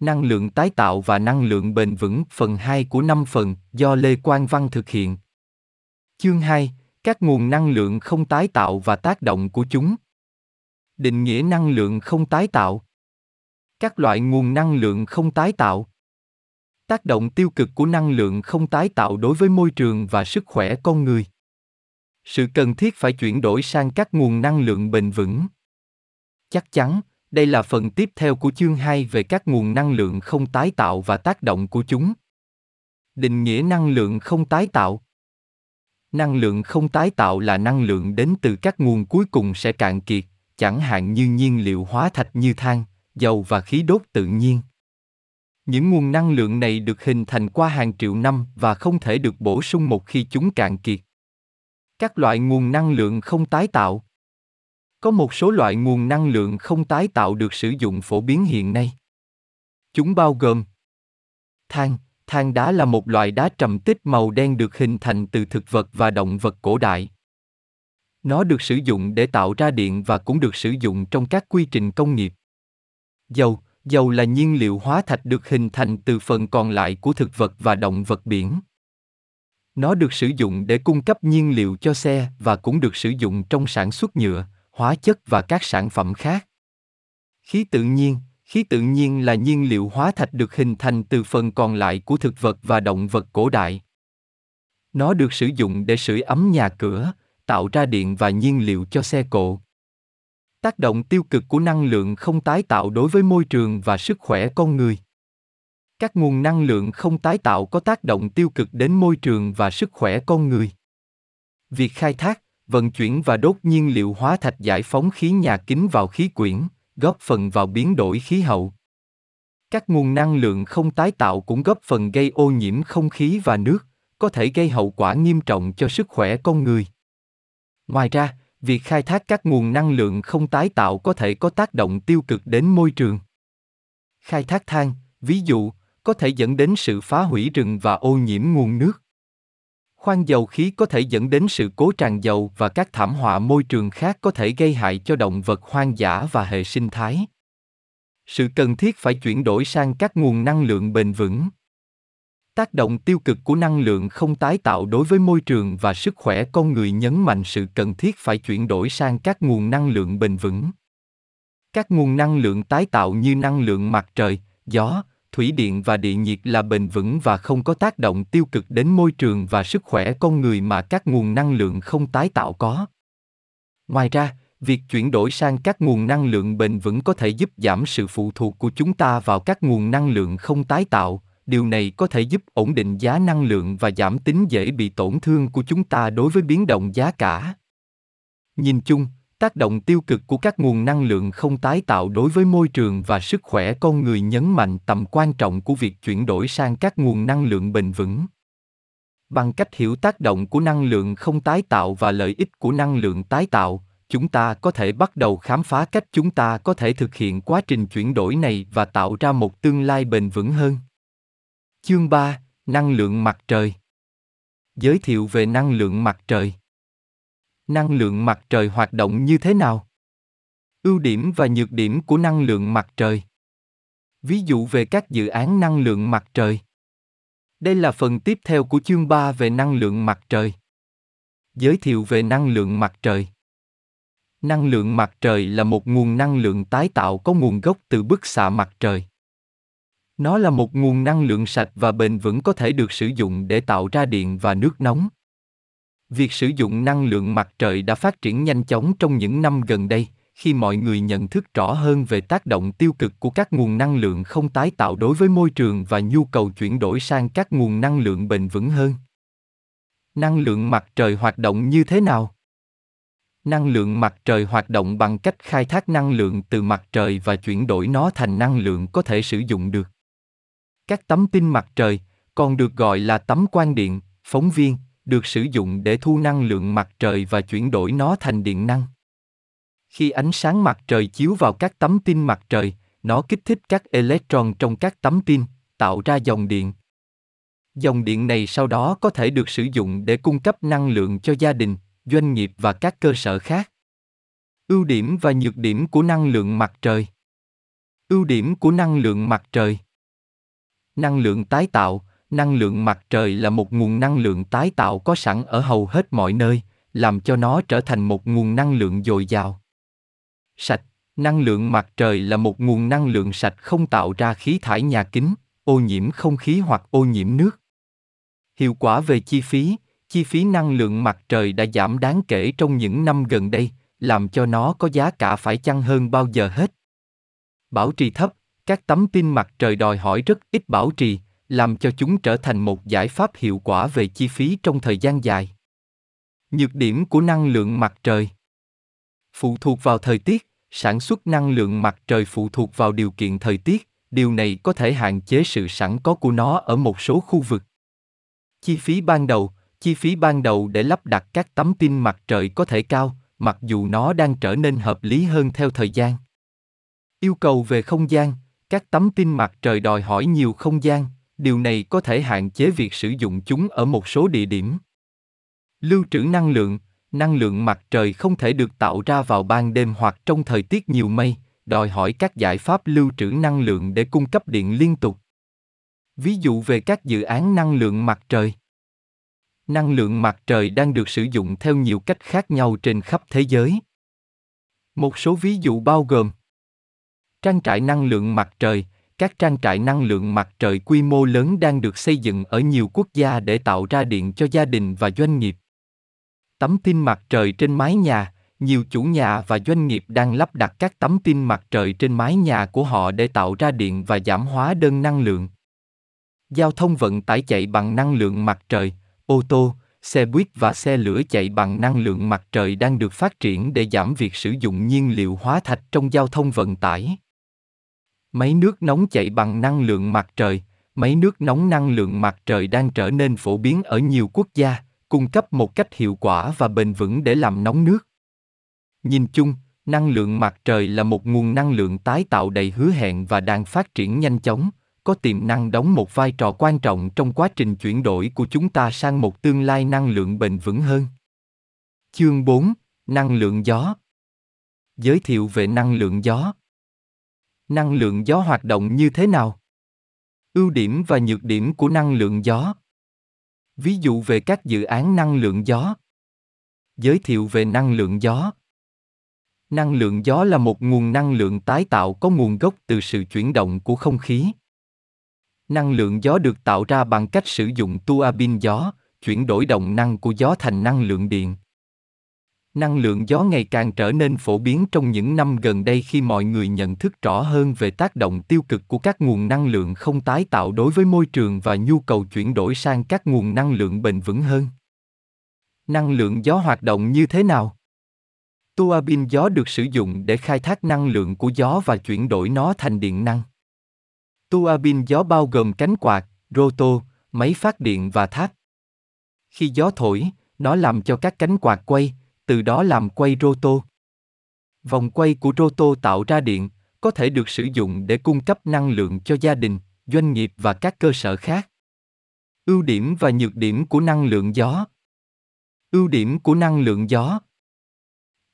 Năng lượng tái tạo và năng lượng bền vững phần 2 của 5 phần do Lê Quang Văn thực hiện. Chương 2, các nguồn năng lượng không tái tạo và tác động của chúng. Định nghĩa năng lượng không tái tạo. Các loại nguồn năng lượng không tái tạo. Tác động tiêu cực của năng lượng không tái tạo đối với môi trường và sức khỏe con người. Sự cần thiết phải chuyển đổi sang các nguồn năng lượng bền vững. Chắc chắn, đây là phần tiếp theo của chương 2 về các nguồn năng lượng không tái tạo và tác động của chúng. Định nghĩa năng lượng không tái tạo. Năng lượng không tái tạo là năng lượng đến từ các nguồn cuối cùng sẽ cạn kiệt, chẳng hạn như nhiên liệu hóa thạch như than, dầu và khí đốt tự nhiên. Những nguồn năng lượng này được hình thành qua hàng triệu năm và không thể được bổ sung một khi chúng cạn kiệt. Các loại nguồn năng lượng không tái tạo có một số loại nguồn năng lượng không tái tạo được sử dụng phổ biến hiện nay. Chúng bao gồm than, than đá là một loại đá trầm tích màu đen được hình thành từ thực vật và động vật cổ đại. Nó được sử dụng để tạo ra điện và cũng được sử dụng trong các quy trình công nghiệp. Dầu, dầu là nhiên liệu hóa thạch được hình thành từ phần còn lại của thực vật và động vật biển. Nó được sử dụng để cung cấp nhiên liệu cho xe và cũng được sử dụng trong sản xuất nhựa, hóa chất và các sản phẩm khác. Khí tự nhiên, khí tự nhiên là nhiên liệu hóa thạch được hình thành từ phần còn lại của thực vật và động vật cổ đại. Nó được sử dụng để sưởi ấm nhà cửa, tạo ra điện và nhiên liệu cho xe cộ. Tác động tiêu cực của năng lượng không tái tạo đối với môi trường và sức khỏe con người. Các nguồn năng lượng không tái tạo có tác động tiêu cực đến môi trường và sức khỏe con người. Việc khai thác, vận chuyển và đốt nhiên liệu hóa thạch giải phóng khí nhà kính vào khí quyển, góp phần vào biến đổi khí hậu. Các nguồn năng lượng không tái tạo cũng góp phần gây ô nhiễm không khí và nước, có thể gây hậu quả nghiêm trọng cho sức khỏe con người. Ngoài ra, việc khai thác các nguồn năng lượng không tái tạo có thể có tác động tiêu cực đến môi trường. Khai thác than, ví dụ, có thể dẫn đến sự phá hủy rừng và ô nhiễm nguồn nước. Khoan dầu khí có thể dẫn đến sự cố tràn dầu và các thảm họa môi trường khác có thể gây hại cho động vật hoang dã và hệ sinh thái. Sự cần thiết phải chuyển đổi sang các nguồn năng lượng bền vững. Tác động tiêu cực của năng lượng không tái tạo đối với môi trường và sức khỏe con người nhấn mạnh sự cần thiết phải chuyển đổi sang các nguồn năng lượng bền vững. Các nguồn năng lượng tái tạo như năng lượng mặt trời, gió, thủy điện và địa nhiệt là bền vững và không có tác động tiêu cực đến môi trường và sức khỏe con người mà các nguồn năng lượng không tái tạo có. Ngoài ra, việc chuyển đổi sang các nguồn năng lượng bền vững có thể giúp giảm sự phụ thuộc của chúng ta vào các nguồn năng lượng không tái tạo, điều này có thể giúp ổn định giá năng lượng và giảm tính dễ bị tổn thương của chúng ta đối với biến động giá cả. Nhìn chung, tác động tiêu cực của các nguồn năng lượng không tái tạo đối với môi trường và sức khỏe con người nhấn mạnh tầm quan trọng của việc chuyển đổi sang các nguồn năng lượng bền vững. Bằng cách hiểu tác động của năng lượng không tái tạo và lợi ích của năng lượng tái tạo chúng ta có thể bắt đầu khám phá cách chúng ta có thể thực hiện quá trình chuyển đổi này và tạo ra một tương lai bền vững hơn. Chương 3, năng lượng mặt trời. Giới thiệu về năng lượng mặt trời năng lượng mặt trời hoạt động như thế nào? Ưu điểm và nhược điểm của năng lượng mặt trời. Ví dụ về các dự án năng lượng mặt trời. Đây là phần tiếp theo của chương 3 về năng lượng mặt trời. Giới thiệu về năng lượng mặt trời. Năng lượng mặt trời là một nguồn năng lượng tái tạo có nguồn gốc từ bức xạ mặt trời. Nó là một nguồn năng lượng sạch và bền vững có thể được sử dụng để tạo ra điện và nước nóng. Việc sử dụng năng lượng mặt trời đã phát triển nhanh chóng trong những năm gần đây, khi mọi người nhận thức rõ hơn về tác động tiêu cực của các nguồn năng lượng không tái tạo đối với môi trường và nhu cầu chuyển đổi sang các nguồn năng lượng bền vững hơn. Năng lượng mặt trời hoạt động như thế nào? Năng lượng mặt trời hoạt động bằng cách khai thác năng lượng từ mặt trời và chuyển đổi nó thành năng lượng có thể sử dụng được. Các tấm pin mặt trời, còn được gọi là tấm quang điện, phóng viên, được sử dụng để thu năng lượng mặt trời và chuyển đổi nó thành điện năng. Khi ánh sáng mặt trời chiếu vào các tấm pin mặt trời, nó kích thích các electron trong các tấm pin, tạo ra dòng điện. Dòng điện này sau đó có thể được sử dụng để cung cấp năng lượng cho gia đình, doanh nghiệp và các cơ sở khác. Ưu điểm và nhược điểm của năng lượng mặt trời. Ưu điểm của năng lượng mặt trời Năng lượng tái tạo, năng lượng mặt trời là một nguồn năng lượng tái tạo có sẵn ở hầu hết mọi nơi, làm cho nó trở thành một nguồn năng lượng dồi dào. Sạch, năng lượng mặt trời là một nguồn năng lượng sạch không tạo ra khí thải nhà kính, ô nhiễm không khí hoặc ô nhiễm nước. Hiệu quả về chi phí, chi phí năng lượng mặt trời đã giảm đáng kể trong những năm gần đây, làm cho nó có giá cả phải chăng hơn bao giờ hết. Bảo trì thấp, các tấm pin mặt trời đòi hỏi rất ít bảo trì, làm cho chúng trở thành một giải pháp hiệu quả về chi phí trong thời gian dài. Nhược điểm của năng lượng mặt trời phụ thuộc vào thời tiết, sản xuất năng lượng mặt trời phụ thuộc vào điều kiện thời tiết, điều này có thể hạn chế sự sẵn có của nó ở một số khu vực. Chi phí ban đầu, chi phí ban đầu để lắp đặt các tấm pin mặt trời có thể cao, mặc dù nó đang trở nên hợp lý hơn theo thời gian. Yêu cầu về không gian, các tấm pin mặt trời đòi hỏi nhiều không gian, điều này có thể hạn chế việc sử dụng chúng ở một số địa điểm. Lưu trữ năng lượng, năng lượng mặt trời không thể được tạo ra vào ban đêm hoặc trong thời tiết nhiều mây, đòi hỏi các giải pháp lưu trữ năng lượng để cung cấp điện liên tục. Ví dụ về các dự án năng lượng mặt trời. Năng lượng mặt trời đang được sử dụng theo nhiều cách khác nhau trên khắp thế giới. Một số ví dụ bao gồm Trang trại năng lượng mặt trời, các trang trại năng lượng mặt trời quy mô lớn đang được xây dựng ở nhiều quốc gia để tạo ra điện cho gia đình và doanh nghiệp. Tấm pin mặt trời trên mái nhà, nhiều chủ nhà và doanh nghiệp đang lắp đặt các tấm pin mặt trời trên mái nhà của họ để tạo ra điện và giảm hóa đơn năng lượng. Giao thông vận tải chạy bằng năng lượng mặt trời, ô tô, xe buýt và xe lửa chạy bằng năng lượng mặt trời đang được phát triển để giảm việc sử dụng nhiên liệu hóa thạch trong giao thông vận tải. Máy nước nóng chạy bằng năng lượng mặt trời, máy nước nóng năng lượng mặt trời đang trở nên phổ biến ở nhiều quốc gia, cung cấp một cách hiệu quả và bền vững để làm nóng nước. Nhìn chung, năng lượng mặt trời là một nguồn năng lượng tái tạo đầy hứa hẹn và đang phát triển nhanh chóng, có tiềm năng đóng một vai trò quan trọng trong quá trình chuyển đổi của chúng ta sang một tương lai năng lượng bền vững hơn. Chương 4: Năng lượng gió. Giới thiệu về năng lượng gió. Năng lượng gió hoạt động như thế nào? Ưu điểm và nhược điểm của năng lượng gió. Ví dụ về các dự án năng lượng gió. Giới thiệu về năng lượng gió. Năng lượng gió là một nguồn năng lượng tái tạo có nguồn gốc từ sự chuyển động của không khí. Năng lượng gió được tạo ra bằng cách sử dụng tua bin gió, chuyển đổi động năng của gió thành năng lượng điện. Năng lượng gió ngày càng trở nên phổ biến trong những năm gần đây khi mọi người nhận thức rõ hơn về tác động tiêu cực của các nguồn năng lượng không tái tạo đối với môi trường và nhu cầu chuyển đổi sang các nguồn năng lượng bền vững hơn. Năng lượng gió hoạt động như thế nào? Tua bin gió được sử dụng để khai thác năng lượng của gió và chuyển đổi nó thành điện năng. Tua bin gió bao gồm cánh quạt, roto, máy phát điện và tháp. Khi gió thổi, nó làm cho các cánh quạt quay, từ đó làm quay roto. Vòng quay của roto tạo ra điện, có thể được sử dụng để cung cấp năng lượng cho gia đình, doanh nghiệp và các cơ sở khác. Ưu điểm và nhược điểm của năng lượng gió. Ưu điểm của năng lượng gió.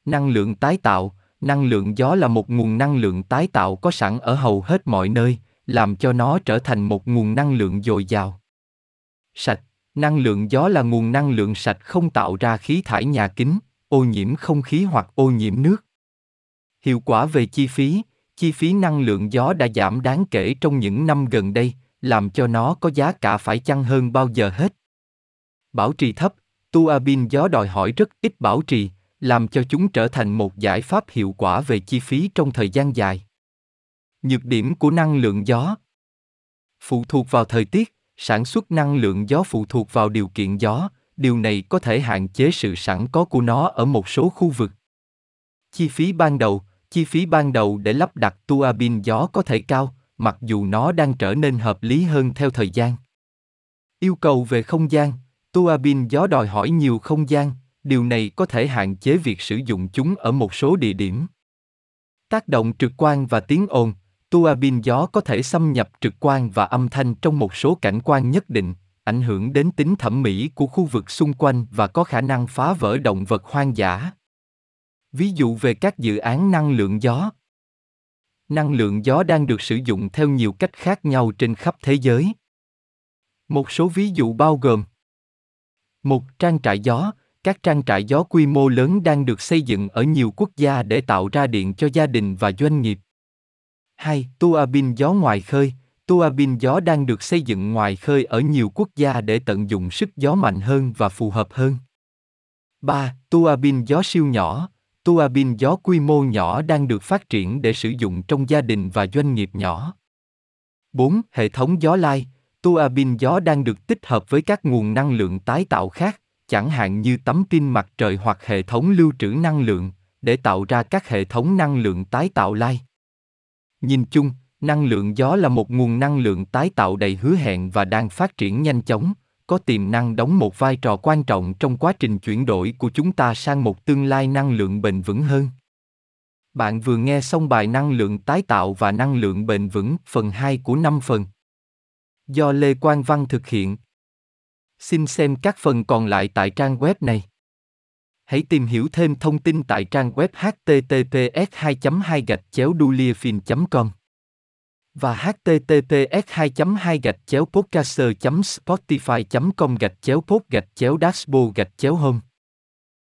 Năng lượng tái tạo, năng lượng gió là một nguồn năng lượng tái tạo có sẵn ở hầu hết mọi nơi, làm cho nó trở thành một nguồn năng lượng dồi dào. Sạch, năng lượng gió là nguồn năng lượng sạch không tạo ra khí thải nhà kính, ô nhiễm không khí hoặc ô nhiễm nước. Hiệu quả về chi phí, chi phí năng lượng gió đã giảm đáng kể trong những năm gần đây, làm cho nó có giá cả phải chăng hơn bao giờ hết. Bảo trì thấp, tua bin gió đòi hỏi rất ít bảo trì, làm cho chúng trở thành một giải pháp hiệu quả về chi phí trong thời gian dài. Nhược điểm của năng lượng gió phụ thuộc vào thời tiết, sản xuất năng lượng gió phụ thuộc vào điều kiện gió, điều này có thể hạn chế sự sẵn có của nó ở một số khu vực. Chi phí ban đầu, chi phí ban đầu để lắp đặt tua bin gió có thể cao, mặc dù nó đang trở nên hợp lý hơn theo thời gian. Yêu cầu về không gian, tua bin gió đòi hỏi nhiều không gian, điều này có thể hạn chế việc sử dụng chúng ở một số địa điểm. Tác động trực quan và tiếng ồn, tua bin gió có thể xâm nhập trực quan và âm thanh trong một số cảnh quan nhất định, ảnh hưởng đến tính thẩm mỹ của khu vực xung quanh và có khả năng phá vỡ động vật hoang dã. Ví dụ về các dự án năng lượng gió. Năng lượng gió đang được sử dụng theo nhiều cách khác nhau trên khắp thế giới. Một số ví dụ bao gồm một Trang trại gió, các trang trại gió quy mô lớn đang được xây dựng ở nhiều quốc gia để tạo ra điện cho gia đình và doanh nghiệp. 2. Tua bin gió ngoài khơi, tua bin gió đang được xây dựng ngoài khơi ở nhiều quốc gia để tận dụng sức gió mạnh hơn và phù hợp hơn. 3. Tua bin gió siêu nhỏ, tua bin gió quy mô nhỏ đang được phát triển để sử dụng trong gia đình và doanh nghiệp nhỏ. 4. Hệ thống gió lai, tua bin gió đang được tích hợp với các nguồn năng lượng tái tạo khác, chẳng hạn như tấm pin mặt trời hoặc hệ thống lưu trữ năng lượng, để tạo ra các hệ thống năng lượng tái tạo lai. Nhìn chung, năng lượng gió là một nguồn năng lượng tái tạo đầy hứa hẹn và đang phát triển nhanh chóng, có tiềm năng đóng một vai trò quan trọng trong quá trình chuyển đổi của chúng ta sang một tương lai năng lượng bền vững hơn. Bạn vừa nghe xong bài năng lượng tái tạo và năng lượng bền vững phần 2 của 5 phần. Do Lê Quang Văn thực hiện. Xin xem các phần còn lại tại trang web này. Hãy tìm hiểu thêm thông tin tại trang web https 2 2 gạch chéo com và https 2 2 gạch chéo podcaster spotify com gạch chéo pod gạch chéo dashboard gạch chéo home.